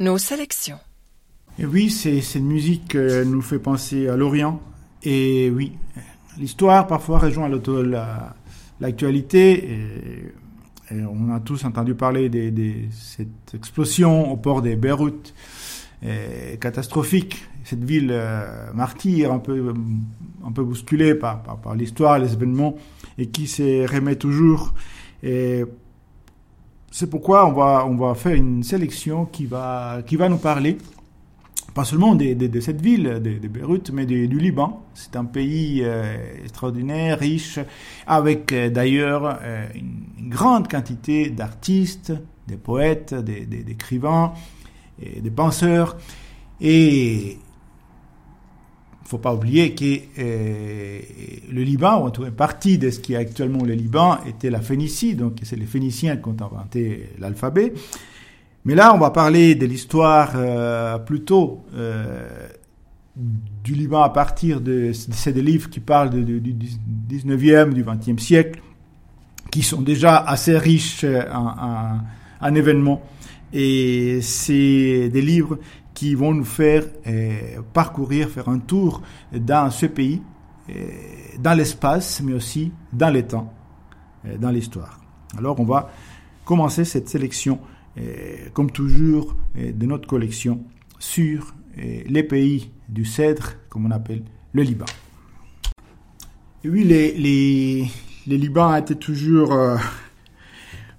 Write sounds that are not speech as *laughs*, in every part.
Nos sélections. Et oui, cette musique euh, nous fait penser à l'Orient. Et oui, l'histoire parfois rejoint la- l'actualité. On a tous entendu parler de, cette explosion au port de Beyrouth, euh, catastrophique. Cette ville euh, martyre, un peu, peu bousculée par, l'histoire, les événements, et qui se remet toujours. C'est pourquoi on va, on va faire une sélection qui va, nous parler pas seulement de, cette ville, de, Beyrouth, mais du Liban. C'est un pays euh, extraordinaire, riche, avec euh, d'ailleurs euh, une, grande quantité d'artistes, des poètes, des, des- d'écrivains, et des penseurs. Et faut pas oublier que euh, le Liban, ou en tout cas une partie de ce qui est actuellement le Liban, était la Phénicie, donc c'est les Phéniciens qui ont inventé l'alphabet. Mais là, on va parler de l'histoire euh, plutôt euh, du Liban à partir de, de ces livres qui parlent du 19e, du 20e siècle, qui sont déjà assez riches en, en- en événements. Et c'est des livres qui vont nous faire euh, parcourir, faire un tour dans ce pays, euh, dans l'espace, mais aussi dans les temps, euh, dans l'histoire. Alors, on va commencer cette sélection, comme toujours, de notre collection sur les pays du Cèdre, comme on appelle le Liban. Oui, les, les, Libans étaient toujours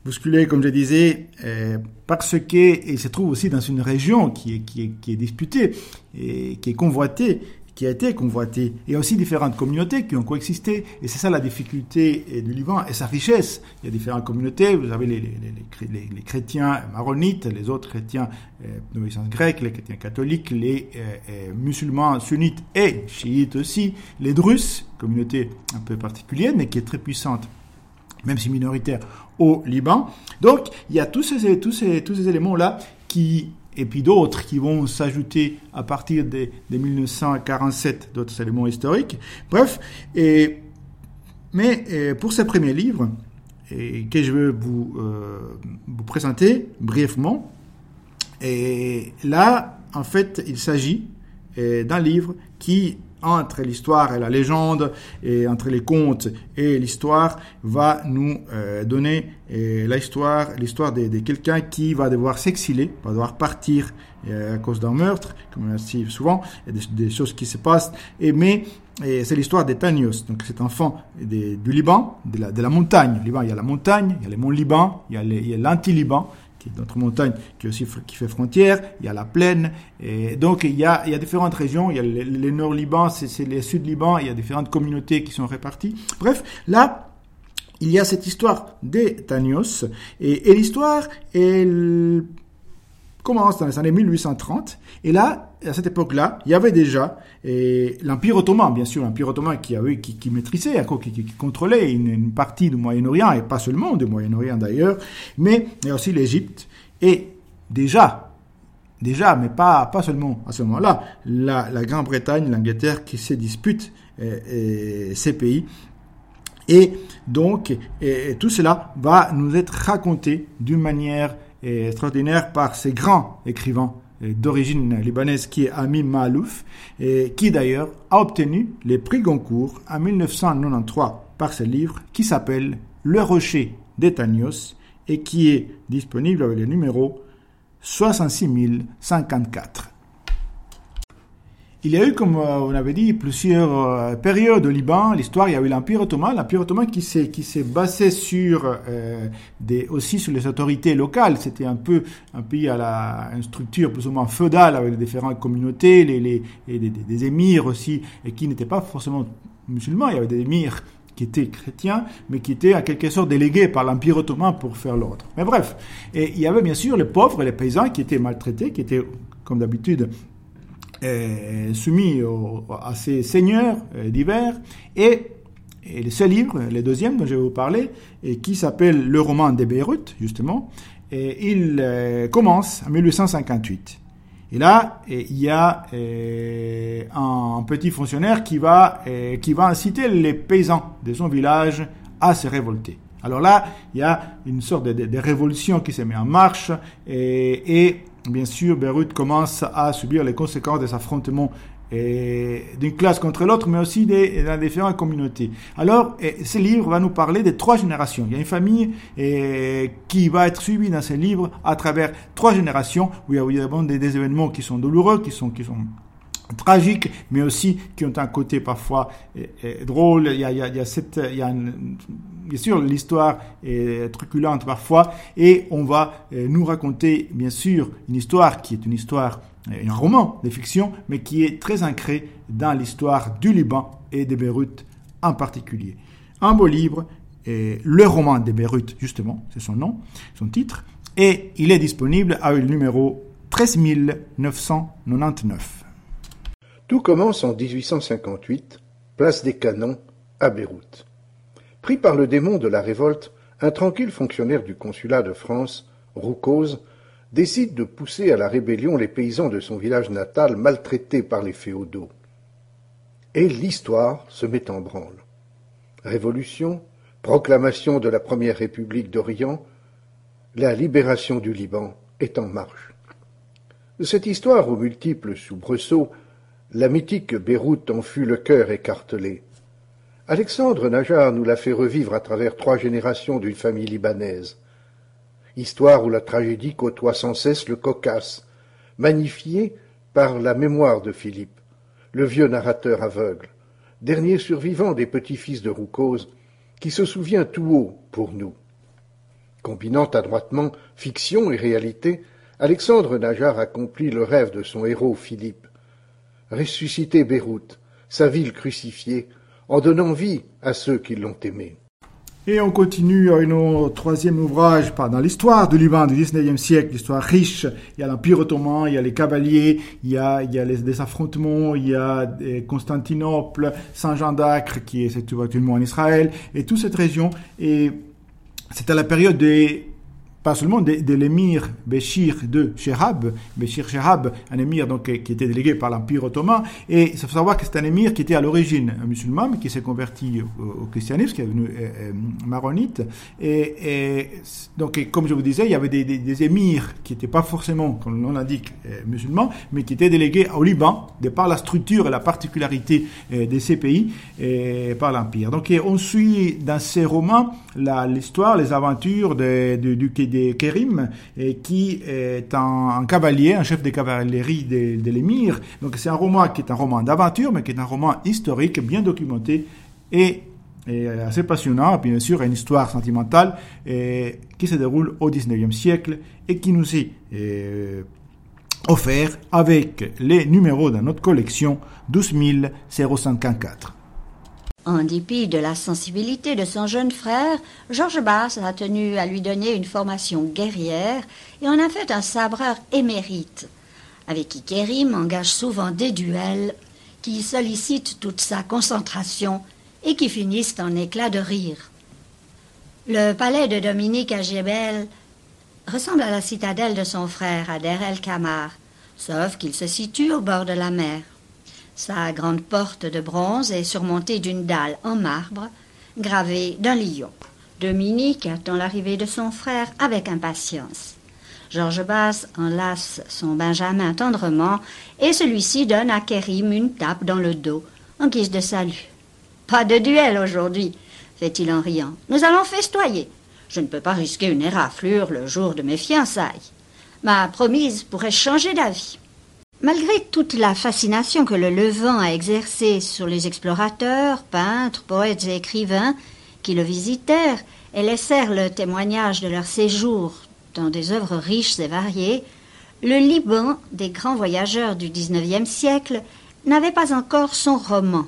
bousculés, comme je disais, euh, parce qu'ils se trouvent aussi dans une région qui est, qui est, qui est disputée, et qui est convoitée, qui a été convoitée. Il y a aussi différentes communautés qui ont coexisté, et c'est ça la difficulté euh, du Liban et sa richesse. Il y a différentes communautés, vous avez les, les, les, les chré- les- les chrétiens maronites, les autres chrétiens euh, d'obéissance grecque, les chrétiens catholiques, les euh, euh, musulmans sunnites et chiites aussi, les drusses, communauté un peu particulière, mais qui est très puissante même si minoritaire, au Liban. Donc, il y a tous ces, tous ces, tous ces éléments-là qui, et puis d'autres qui vont s'ajouter à partir de, de 1947, d'autres éléments historiques. Bref, et, mais pour ce premier livre, et que je veux vous, euh, vous présenter brièvement, et là, en fait, il s'agit euh, d'un livre qui, entre l'histoire et la légende, et entre les contes et l'histoire, va nous euh, donner euh, l'histoire, l'histoire de, quelqu'un qui va devoir s'exiler, va devoir partir euh, à cause d'un meurtre, comme on dit souvent, des, des choses qui se passent, et mais c'est l'histoire d'Etanios, donc cet enfant du Liban, de la, de la montagne. Liban, il y a la montagne, il y a les monts Liban, il y a l'anti-Liban, qui est notre montagne qui aussi qui fait frontière, il y a la plaine, et donc il y a, il y a différentes régions, il y a le, le nord Liban, c'est c'est le sud Liban, il y a différentes communautés qui sont réparties. Bref, là, il y a cette histoire d'Etanios, et, et l'histoire, elle commence dans les années 1830. Et là, à cette époque-là, il y avait déjà l'Empire ottoman, bien sûr, l'Empire ottoman qui, avait, qui, qui maîtrisait, qui, qui, contrôlait une, partie du Moyen-Orient, et pas seulement du Moyen-Orient d'ailleurs, mais il y a aussi l'Égypte. Et déjà, déjà, mais pas, pas seulement à ce moment-là, la, Grande-Bretagne, l'Angleterre qui se disputent ces pays. Et donc, tout cela va nous être raconté d'une manière euh, extraordinaire par ces grands écrivains euh, d'origine libanaise qui est Ami Malouf, et qui d'ailleurs a obtenu les prix Goncourt en 1993 par ce livre qui s'appelle Le Rocher d'Etanios et qui est disponible avec le numéro 66054. Il y a eu, comme euh, on avait dit, plusieurs euh, périodes au Liban. L'histoire, il y a eu l'Empire ottoman, l'Empire ottoman qui s'est qui s'est basé sur euh, des aussi sur les autorités locales. C'était un peu un pays à la une structure plus ou moins feudale avec les différentes communautés, les les et des, des, émirs aussi, et qui n'étaient pas forcément musulmans. Il y avait des émirs qui étaient chrétiens, mais qui étaient en quelque sorte délégués par l'Empire ottoman pour faire l'ordre. Mais bref, et il y avait bien sûr les pauvres et les paysans qui étaient maltraités, qui étaient comme d'habitude soumis au, à ces seigneurs euh, divers. Et, et seul livre, le deuxième dont je vais vous parler, et qui s'appelle Le roman de Beyrouth, justement, et il euh, commence en 1858. Et là, et il y a euh, un petit fonctionnaire qui va, euh, qui va inciter les paysans de son village à se révolter. Alors là, il y a une sorte de, révolution qui se met en marche et, bien sûr, Beyrouth commence à subir les conséquences des affrontements d'une classe contre l'autre, mais aussi des, différentes communautés. Alors, ce livre va nous parler de trois générations. Il y a une famille qui va être suivie dans ce livre à travers trois générations, où il y a évidemment des, des événements qui sont douloureux, qui sont, qui sont tragiques, mais aussi qui ont un côté parfois drôle. Il y a, il y a, cette, il y a bien sûr l'histoire est truculente parfois, et on va euh, nous raconter bien sûr une histoire qui est une histoire, euh, un roman de fiction, mais qui est très ancré dans l'histoire du Liban et de Beyrouth en particulier. Un beau livre, et le roman de Beyrouth justement, c'est son nom, son titre, et il est disponible à le numéro 13999. Tout commence en 1858, place des Canons, à Beyrouth. Pris par le démon de la révolte, un tranquille fonctionnaire du consulat de France, Roucose, décide de pousser à la rébellion les paysans de son village natal maltraités par les féodaux. Et l'histoire se met en branle. Révolution, proclamation de la première République d'Orient, la libération du Liban est en marche. Cette histoire aux multiples soubresauts la mythique Beyrouth en fut le cœur écartelé. Alexandre Najar nous l'a fait revivre à travers trois générations d'une famille libanaise. Histoire où la tragédie côtoie sans cesse le cocasse, magnifiée par la mémoire de Philippe, le vieux narrateur aveugle, dernier survivant des petits-fils de Roucose, qui se souvient tout haut pour nous. Combinant adroitement fiction et réalité, Alexandre Najar accomplit le rêve de son héros Philippe ressusciter Beyrouth, sa ville crucifiée, en donnant vie à ceux qui l'ont aimé. Et on continue à notre troisième ouvrage dans l'histoire du Liban du XIXe siècle, l'histoire riche. Il y a l'Empire ottoman, il y a les cavaliers, il y a, les, des affrontements, il y a Constantinople, Saint-Jean d'Acre qui est actuellement en Israël, et toute cette région. Et c'est à la période des pas seulement de, de l'émir Béchir de Shehab, Béchir Shehab, un émir donc, qui était délégué par l'Empire ottoman, et il faut savoir que c'est un émir qui était à l'origine musulman, mais qui s'est converti au, christianisme, qui est devenu euh, euh, maronite, et, donc comme je vous disais, il y avait des, des, émirs qui n'étaient pas forcément, comme on l'indique, euh, musulmans, mais qui étaient délégués au Liban, de par la structure et la particularité euh, de ces pays, et par l'Empire. Donc on suit dans ces romans l'histoire, les aventures de, de, du de Kérim, qui est un, cavalier, un chef de cavalerie de, de l'émir. Donc c'est un roman qui est un roman d'aventure, mais qui est un roman historique, bien documenté et, assez passionnant. Bien sûr, une histoire sentimentale qui se déroule au 19e siècle et qui nous est offert avec les numéros de notre collection 12054. En dépit de la sensibilité de son jeune frère, Georges Bass a tenu à lui donner une formation guerrière et en a fait un sabreur émérite, avec qui Kérim engage souvent des duels qui sollicitent toute sa concentration et qui finissent en éclats de rire. Le palais de Dominique à ressemble à la citadelle de son frère à Der el Kamar, sauf qu'il se situe au bord de la mer. Sa grande porte de bronze est surmontée d'une dalle en marbre gravée d'un lion. Dominique attend l'arrivée de son frère avec impatience. Georges Basse enlace son Benjamin tendrement et celui-ci donne à Kérim une tape dans le dos en guise de salut. Pas de duel aujourd'hui, fait-il en riant. Nous allons festoyer. Je ne peux pas risquer une éraflure le jour de mes fiançailles. Ma promise pourrait changer d'avis. Malgré toute la fascination que le Levant a exercée sur les explorateurs, peintres, poètes et écrivains qui le visitèrent et laissèrent le témoignage de leur séjour dans des œuvres riches et variées, le Liban des grands voyageurs du XIXe siècle n'avait pas encore son roman.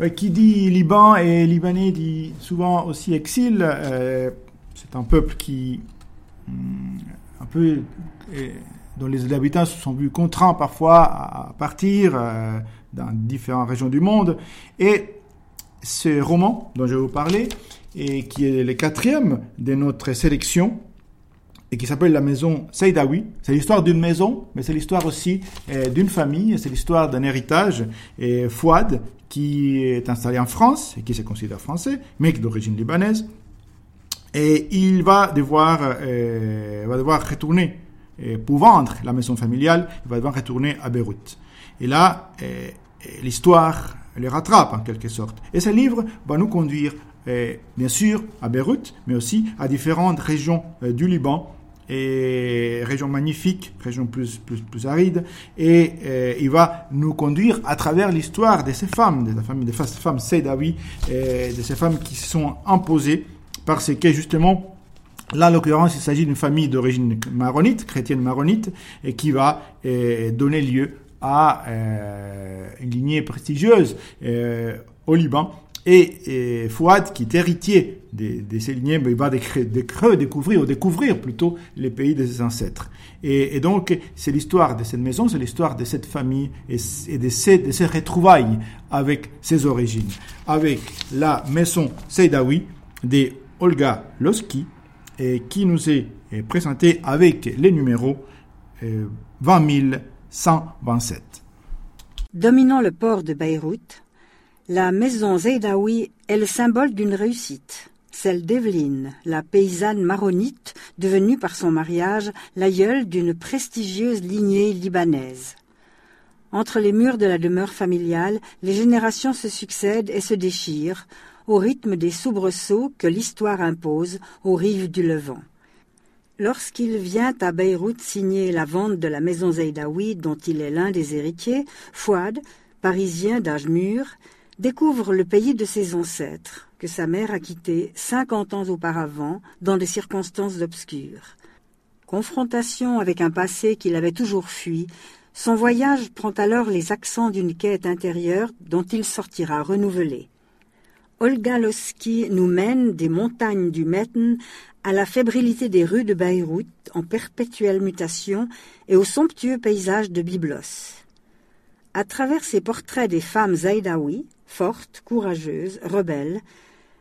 Euh, qui dit Liban et Libanais dit souvent aussi exil. Euh, c'est un peuple qui, hum, un peu, dont les habitants se sont vus contraints parfois à partir euh, dans différentes régions du monde. Et ce roman dont je vais vous parler, et qui est le quatrième de notre sélection, et qui s'appelle La Maison Seydawi. C'est l'histoire d'une maison, mais c'est l'histoire aussi euh, d'une famille, c'est l'histoire d'un héritage. Et Fouad, qui est installé en France, et qui se considère français, mais d'origine libanaise, Et il va devoir, va devoir retourner pour vendre la maison familiale, il va devoir retourner à Beyrouth. Et là, l'histoire les rattrape en quelque sorte. Et ce livre va nous conduire, bien sûr, à Beyrouth, mais aussi à différentes régions du Liban, et région magnifique, région plus, plus, plus aride, et il va nous conduire à travers l'histoire de ces femmes, de la famille de ces femmes Seydawi, de ces femmes qui se sont imposées parce que justement, Là, en l'occurrence, il s'agit d'une famille d'origine maronite, chrétienne maronite, et qui va euh, donner lieu à euh, une lignée prestigieuse au Liban, et, Fouad, qui est héritier de, ces lignées, il va découvrir, ou découvrir plutôt les pays de ses ancêtres. Et, donc, c'est l'histoire de cette maison, c'est l'histoire de cette famille et, de, ces, de ces retrouvailles avec ses origines. Avec la maison Seydawi de Olga Loski, qui nous est présentée avec les numéros 20127. Euh, Dominant le port de Beyrouth, la maison Zeydaoui est le symbole d'une réussite, celle d'Evelyne, la paysanne maronite devenue par son mariage l'aïeule d'une prestigieuse lignée libanaise. Entre les murs de la demeure familiale, les générations se succèdent et se déchirent, au rythme des soubresauts que l'histoire impose aux rives du Levant. Lorsqu'il vient à Beyrouth signer la vente de la maison Zeydaoui dont il est l'un des héritiers, Fouad, parisien d'âge mûr, découvre le pays de ses ancêtres, que sa mère a quitté cinquante ans auparavant dans des circonstances obscures. Confrontation avec un passé qu'il avait toujours fui, son voyage prend alors les accents d'une quête intérieure dont il sortira renouvelé. Olga Loski nous mène des montagnes du Metten à la fébrilité des rues de Beyrouth en perpétuelle mutation et au somptueux paysage de Byblos. À travers ses portraits des femmes zaïdaouis, forte, courageuse, rebelle,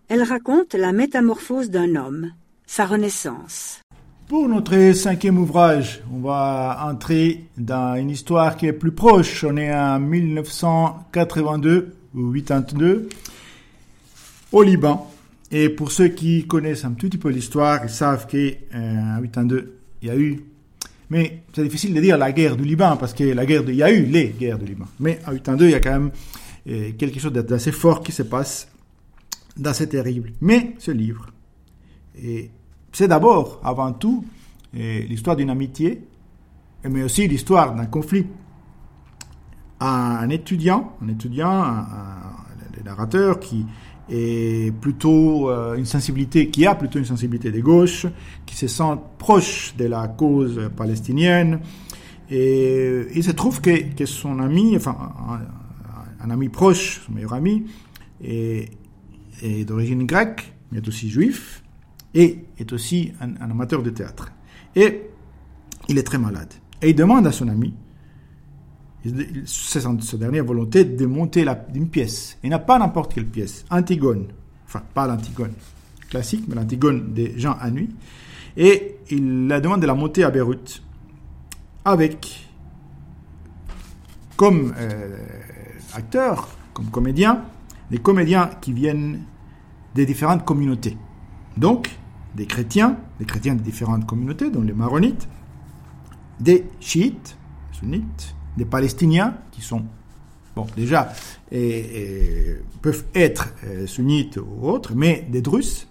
elle raconte la métamorphose d'un homme, sa renaissance. Pour notre cinquième ouvrage, on va entrer dans une histoire qui est plus proche. On est en 1982 ou 82 au Liban. Et pour ceux qui connaissent un petit peu l'histoire, ils savent qu'en euh, 82, il y a eu mais c'est difficile de dire la guerre du Liban parce que la guerre, il y a eu les guerres du Liban. Mais en 82, il y a quand même quelque chose d'assez fort qui se passe, d'assez terrible. Mais ce livre, c'est d'abord, avant tout, l'histoire d'une amitié, mais aussi l'histoire d'un conflit. Un étudiant, un étudiant, un, narrateur qui est plutôt euh, une sensibilité, qui a plutôt une sensibilité de gauche, qui se sent proche de la cause palestinienne, et il se trouve que, que son ami, enfin, un ami proche, son meilleur ami, est, d'origine grecque, mais est aussi juif, et est aussi un, amateur de théâtre. Et il est très malade. Et il demande à son ami, c'est sa dernière volonté, de monter une pièce. Il n'a pas n'importe quelle pièce, Antigone, enfin pas l'Antigone classique, mais l'Antigone des gens à nuit. Et il la demande de la monter à Beyrouth avec comme euh, acteurs, comme comédiens, des comédiens qui viennent des différentes communautés. Donc, des chrétiens, des chrétiens de différentes communautés, dont les maronites, des chiites, sunnites, des palestiniens qui sont, bon, déjà, et, peuvent être euh, sunnites ou autres, mais des drusses.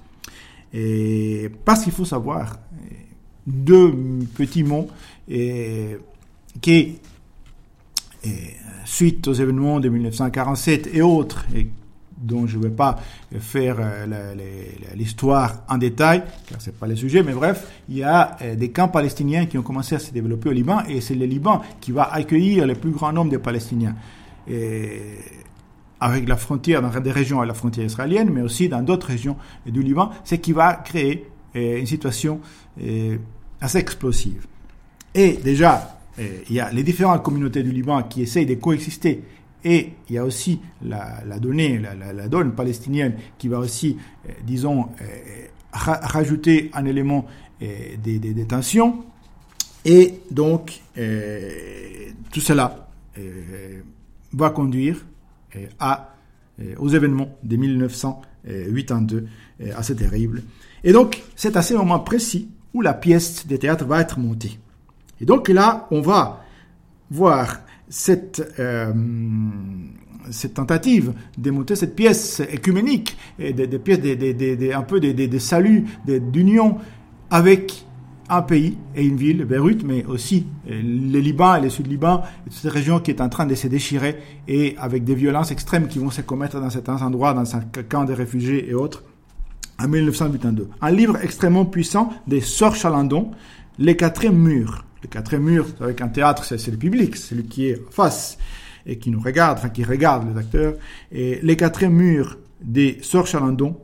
Et parce qu'il faut savoir deux petits mots et, qui suite aux événements de 1947 et autres, dont je ne vais pas faire euh, l'histoire en détail, car ce n'est pas le sujet, mais bref, il y a euh, des camps palestiniens qui ont commencé à se développer au Liban, et c'est le Liban qui va accueillir le plus grand nombre de Palestiniens. Avec la frontière, dans des régions à la frontière israélienne, mais aussi dans d'autres régions du Liban, ce qui va créer euh, une situation assez explosive. Et déjà, il y a les différentes communautés du Liban qui essayent de coexister et il y a aussi la, donnée, la, donne palestinienne qui va aussi, euh, disons, euh, rajouter un élément euh, des, tensions. Et donc, tout cela va conduire à, aux événements de 1982 assez terribles. Et donc, c'est à ce moment précis où la pièce de théâtre va être montée. Et donc là, on va voir cette, euh, cette tentative de monter cette pièce écuménique, et des, pièces, des, un peu des, saluts, d'union avec un pays et une ville, Beyrouth, mais aussi euh, le Liban et le Sud-Liban, cette région qui est en train de se déchirer et avec des violences extrêmes qui vont se commettre dans certains endroits, dans un camp de réfugiés et autres, en 1982. Un livre extrêmement puissant de Sor Chalandon, Les quatrièmes murs. Les quatrièmes murs, avec un théâtre, c'est le public, celui qui est face et qui nous regarde, enfin qui regarde les acteurs. Et Les quatrièmes murs de Sor Chalandon,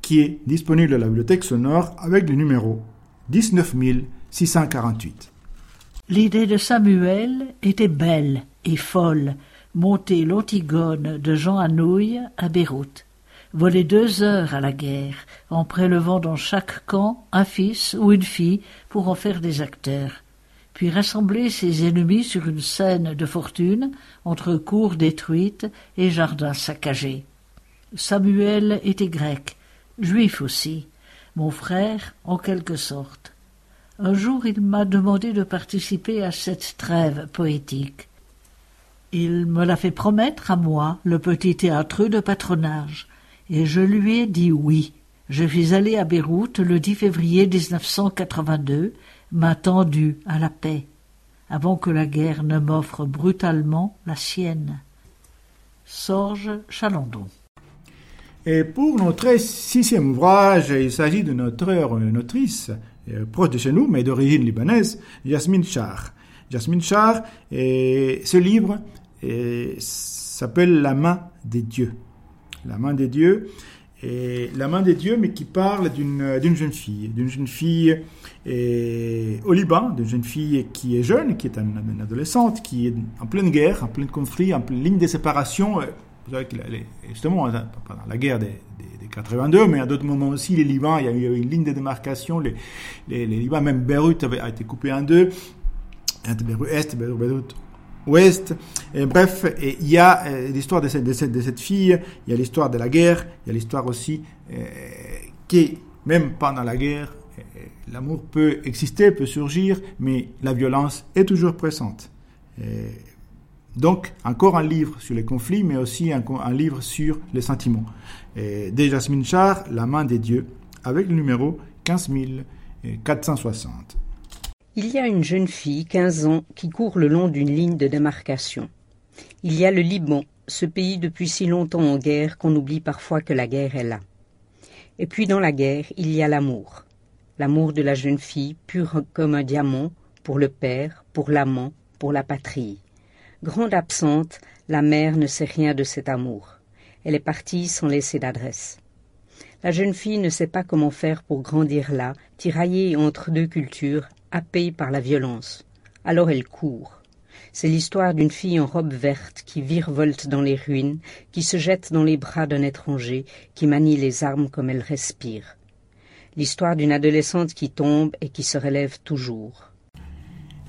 qui est disponible à la bibliothèque sonore avec le numéro 19 648. L'idée de Samuel était belle et folle, monter l'Antigone de Jean Anouilh à Beyrouth, voler deux heures à la guerre, en prélevant dans chaque camp un fils ou une fille pour en faire des acteurs, puis rassembler ses ennemis sur une scène de fortune entre cours détruites et jardins saccagés. Samuel était grec, juif aussi, mon frère en quelque sorte. Un jour il m'a demandé de participer à cette trêve poétique. Il me l'a fait promettre à moi, le petit théâtreux de patronage, et je lui ai dit oui. Je suis allé à Beyrouth le 10 février 1982, m'a tendu à la paix, avant que la guerre ne m'offre brutalement la sienne. Sorge Chalandon. Et pour notre sixième ouvrage, il s'agit de notre autrice, euh, proche de chez nous, mais d'origine libanaise, Jasmine Char. Jasmine Char, et ce livre s'appelle La main des dieux. La main des dieux, et la main des dieux, mais qui parle d'une jeune fille, d'une jeune fille au Liban, d'une jeune fille qui est jeune, qui est une, adolescente, qui est en pleine guerre, en plein conflit, en pleine ligne de séparation. Euh, vous savez justement, hein, pendant la guerre des, 82, mais à d'autres moments aussi, les Libans, il y a eu une ligne de démarcation. Les, les, Libans, même Beyrouth a été coupé en deux. Beyrouth Est, Beyrouth Ouest. Bref, il y a euh, l'histoire de cette, de, cette, de cette, fille, il y a l'histoire de la guerre, il y a l'histoire aussi euh, même pendant la guerre, euh, l'amour peut exister, peut surgir, mais la violence est toujours présente. Donc, encore un livre sur les conflits, mais aussi un, livre sur les sentiments. Et de Jasmine Char, La main des dieux, avec le numéro 15460. Il y a une jeune fille, 15 ans, qui court le long d'une ligne de démarcation. Il y a le Liban, ce pays depuis si longtemps en guerre qu'on oublie parfois que la guerre est là. Et puis dans la guerre, il y a l'amour. L'amour de la jeune fille, pur comme un diamant, pour le père, pour l'amant, pour la patrie. Grande absente, la mère ne sait rien de cet amour. Elle est partie sans laisser d'adresse. La jeune fille ne sait pas comment faire pour grandir là, tiraillée entre deux cultures, happée par la violence. Alors elle court. C'est l'histoire d'une fille en robe verte qui virevolte dans les ruines, qui se jette dans les bras d'un étranger, qui manie les armes comme elle respire. L'histoire d'une adolescente qui tombe et qui se relève toujours.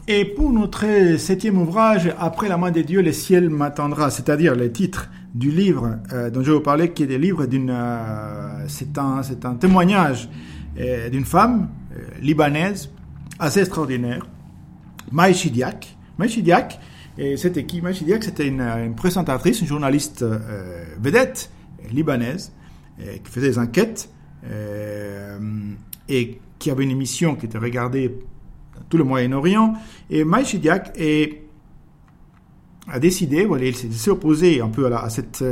Et pour notre septième ouvrage, Après la main des dieux, le ciel m'attendra, c'est-à-dire le titre du livre euh, dont je vous parler, qui est le livre d'une, euh, c'est un, c'est un témoignage euh, d'une femme libanaise assez extraordinaire, Maï Chidiak. et c'était qui? Maï c'était une, présentatrice, une journaliste vedette libanaise qui faisait des enquêtes et qui avait une émission qui était regardée tout le Moyen-Orient. Et Maïchidiak a décidé, voilà, il s'est opposé un peu à, cette,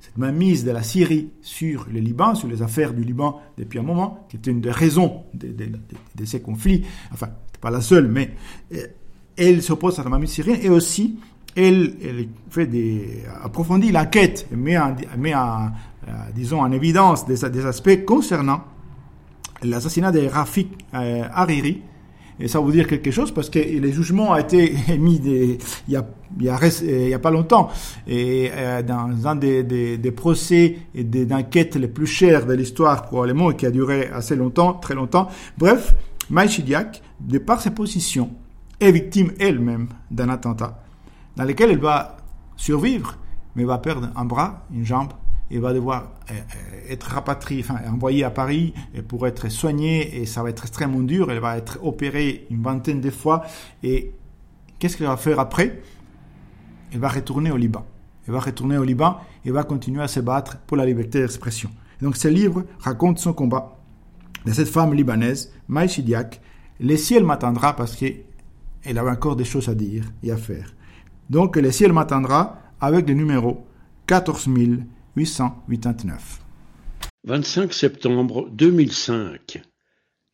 cette mainmise de la Syrie sur le Liban, sur les affaires du Liban depuis un moment, qui était une des raisons de, ces conflits. Enfin, pas la seule, mais euh, elle s'oppose à la mainmise syrienne et aussi elle, fait des, approfondit met, en, met en, euh, disons, en évidence des, aspects concernant l'assassinat de Rafik euh, Hariri, et ça vous dire quelque chose parce que les jugements ont été *laughs* émis il, y a, a, il y a pas longtemps. Et euh, dans un des, des, procès et des enquêtes les plus chères de l'histoire probablement, et qui a duré assez longtemps, très longtemps. Bref, Maïchidiak, de par ses positions, est victime elle-même d'un attentat dans lequel elle va survivre, mais va perdre un bras, une jambe il va devoir être rapatrié, enfin envoyé à Paris pour être soigné et ça va être extrêmement dur. Elle va être opérée une vingtaine de fois et qu'est-ce qu'elle va faire après? Elle va retourner au Liban. Elle va retourner au Liban et va continuer à se battre pour la liberté d'expression. Donc ce livre raconte son combat de cette femme libanaise, Maï Shidiak. Le ciel m'attendra parce qu'elle avait encore des choses à dire et à faire. Donc le ciel m'attendra avec le numéro 14889. 25 septembre 2005.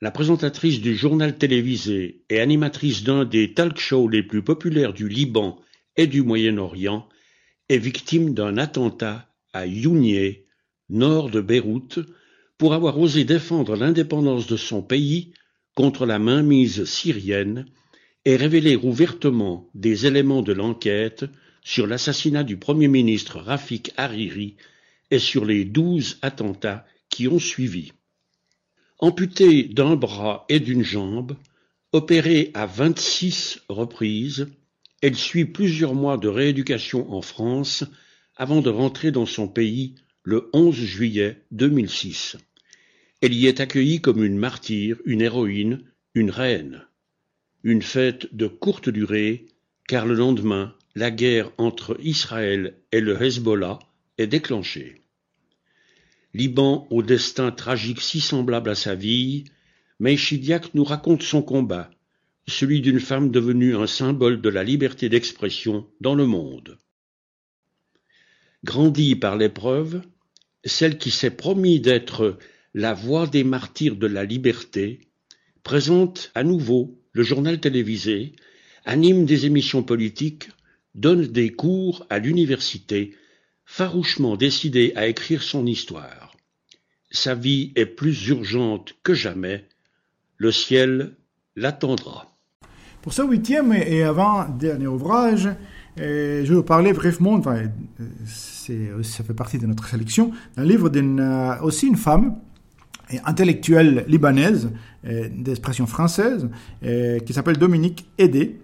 La présentatrice du journal télévisé et animatrice d'un des talk shows les plus populaires du Liban et du Moyen-Orient est victime d'un attentat à Younier, nord de Beyrouth, pour avoir osé défendre l'indépendance de son pays contre la mainmise syrienne et révéler ouvertement des éléments de l'enquête sur l'assassinat du Premier ministre Rafik Hariri et sur les douze attentats qui ont suivi. Amputée d'un bras et d'une jambe, opérée à vingt-six reprises, elle suit plusieurs mois de rééducation en France avant de rentrer dans son pays le 11 juillet 2006. Elle y est accueillie comme une martyre, une héroïne, une reine. Une fête de courte durée, car le lendemain, la guerre entre Israël et le Hezbollah est déclenchée. Liban au destin tragique si semblable à sa vie, Meïchidiak nous raconte son combat, celui d'une femme devenue un symbole de la liberté d'expression dans le monde. Grandie par l'épreuve, celle qui s'est promis d'être la voix des martyrs de la liberté, présente à nouveau le journal télévisé, anime des émissions politiques, donne des cours à l'université, farouchement décidée à écrire son histoire. Sa vie est plus urgente que jamais. Le ciel l'attendra. Pour ce huitième et avant-dernier ouvrage, je vais vous parler brièvement, enfin, ça fait partie de notre sélection, d'un livre d'une euh, aussi une femme intellectuelle libanaise d'expression française qui s'appelle Dominique Aidé,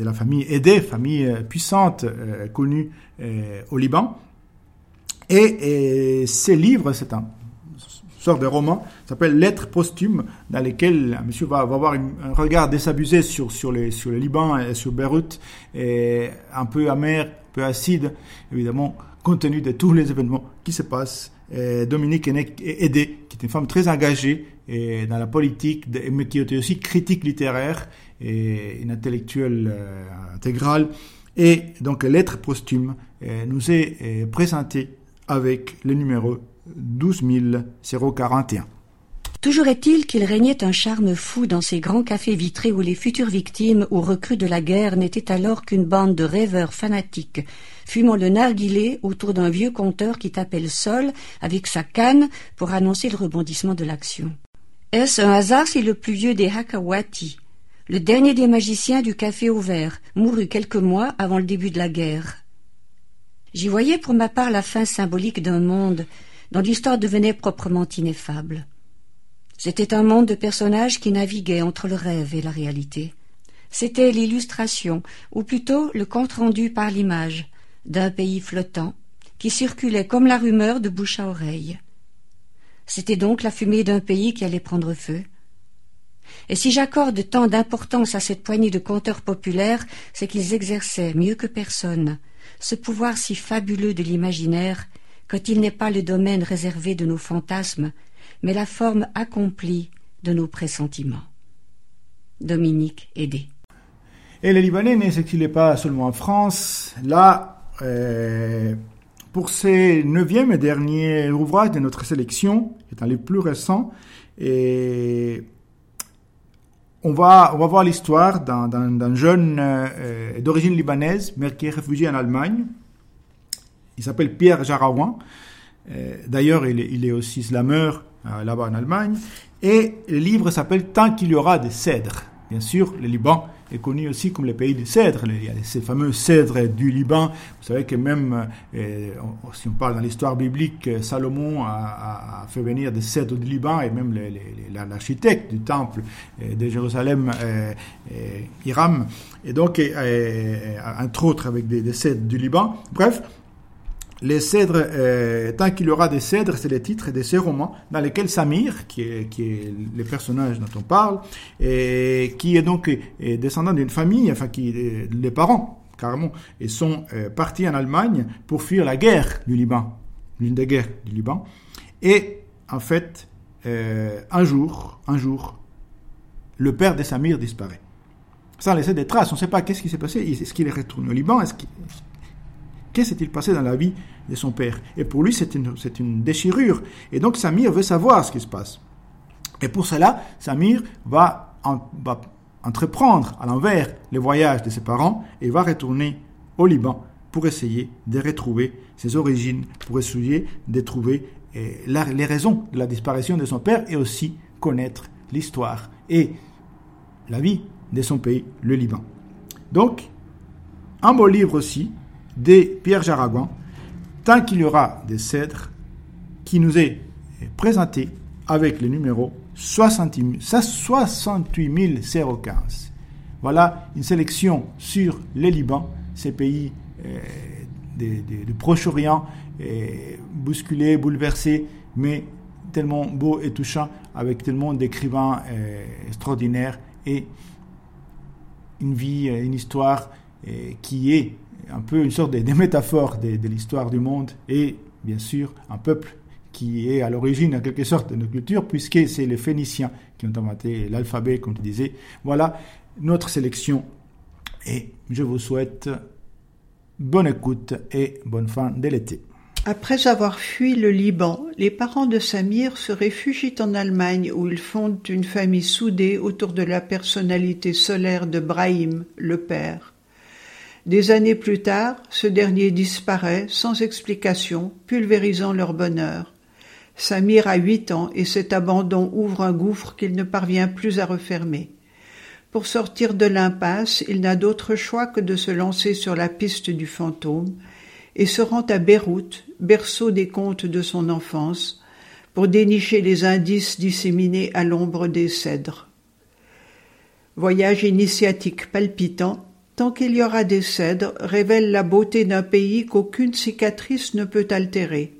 de la famille Aidé, famille euh, puissante euh, connue au Liban. Et, ces livres, c'est un sorte de roman, s'appelle Lettres posthumes, dans lesquelles monsieur va, avoir un regard désabusé sur, sur, les, sur le Liban et sur Beyrouth, et un peu amer, un peu acide, évidemment, compte tenu de tous les événements qui se passent. Dominique Aidé, qui est une femme très engagée et dans la politique, mais qui était aussi critique littéraire et une intellectuelle euh, intégrale. Et donc, Lettres posthumes euh, nous est euh, présentée avec le numéro 12041. Toujours est-il qu'il régnait un charme fou dans ces grands cafés vitrés où les futures victimes ou recrues de la guerre n'étaient alors qu'une bande de rêveurs fanatiques, fumant le narguilé autour d'un vieux compteur qui tapait le sol avec sa canne pour annoncer le rebondissement de l'action. Est-ce un hasard si le plus vieux des Hakawati, le dernier des magiciens du café au vert, mourut quelques mois avant le début de la guerre? J'y voyais pour ma part la fin symbolique d'un monde dont l'histoire devenait proprement ineffable. C'était un monde de personnages qui naviguaient entre le rêve et la réalité. C'était l'illustration, ou plutôt le compte-rendu par l'image, d'un pays flottant, qui circulait comme la rumeur de bouche à oreille. C'était donc la fumée d'un pays qui allait prendre feu. Et si j'accorde tant d'importance à cette poignée de conteurs populaires, c'est qu'ils exerçaient, mieux que personne, ce pouvoir si fabuleux de l'imaginaire, quand il n'est pas le domaine réservé de nos fantasmes, mais la forme accomplie de nos pressentiments. Dominique Aidé. Et les Libanais ne s'exilent pas seulement en France. Là, euh, pour ces neuvième et dernier ouvrage de notre sélection, qui est un livre plus récent, et on va, on va voir l'histoire d'un jeune euh, d'origine libanaise, mais qui est réfugié en Allemagne. Il s'appelle Pierre Jaraouan. Euh, d'ailleurs, il, est aussi slameur euh, là-bas en Allemagne. Et le livre s'appelle Tant qu'il y aura des cèdres. Bien sûr, le Liban est connu aussi comme le pays des cèdres. Il y a ces fameux cèdres du Liban. Vous savez que même, euh, si on parle dans l'histoire biblique, Salomon a, fait venir des cèdres du Liban et même l'architecte du temple de Jérusalem, Hiram, et donc, entre autres, avec des cèdres du Liban. Bref, les cèdres, euh, tant qu'il y aura des cèdres, c'est les titres de ces romans dans lesquels Samir, qui est, qui est le personnage dont on parle, et qui est donc euh, descendant d'une famille, enfin qui les parents carrément, et sont euh, partis en Allemagne pour fuir la guerre du Liban, l'une des guerres du Liban. Et en fait, un jour, un jour, le père de Samir disparaît. Sans laisser des traces, on ne sait pas qu'est-ce qui s'est passé. Est-ce qu'il est retourné au Liban? Est-ce qu'il Qu'est-ce s'est-il passé dans la vie de son père? Et pour lui, c'est une, une, déchirure. Et donc Samir veut savoir ce qui se passe. Et pour cela, Samir va, va entreprendre à l'envers le voyage de ses parents et va retourner au Liban pour essayer de retrouver ses origines, pour essayer de trouver eh, les raisons de la disparition de son père et aussi connaître l'histoire et la vie de son pays, le Liban. Donc, un beau livre aussi, des Pierre Jaragon, tant qu'il y aura des cèdres qui nous est présenté avec le numéro 68015. Voilà une sélection sur les Liban, ces pays euh, du Proche-Orient, euh, bousculés, bouleversés, mais tellement beaux et touchants, avec tellement d'écrivains euh, extraordinaires et une vie, une histoire qui est un peu une sorte de, métaphore de, l'histoire du monde et bien sûr un peuple qui est à l'origine en quelque sorte de notre culture puisque c'est les Phéniciens qui ont inventé l'alphabet comme tu disais. Voilà notre sélection et je vous souhaite bonne écoute et bonne fin de l'été. Après avoir fui le Liban, les parents de Samir se réfugient en Allemagne où ils fondent une famille soudée autour de la personnalité solaire de Brahim, le père. Des années plus tard, ce dernier disparaît sans explication, pulvérisant leur bonheur. Samir a huit ans et cet abandon ouvre un gouffre qu'il ne parvient plus à refermer. Pour sortir de l'impasse, il n'a d'autre choix que de se lancer sur la piste du fantôme et se rend à Beyrouth, berceau des contes de son enfance, pour dénicher les indices disséminés à l'ombre des cèdres. Voyage initiatique palpitant, tant qu'il y aura des cèdres, révèle la beauté d'un pays qu'aucune cicatrice ne peut altérer.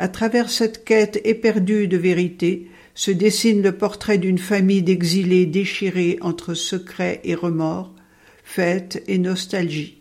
À travers cette quête éperdue de vérité, se dessine le portrait d'une famille d'exilés déchirés entre secrets et remords, fête et nostalgie.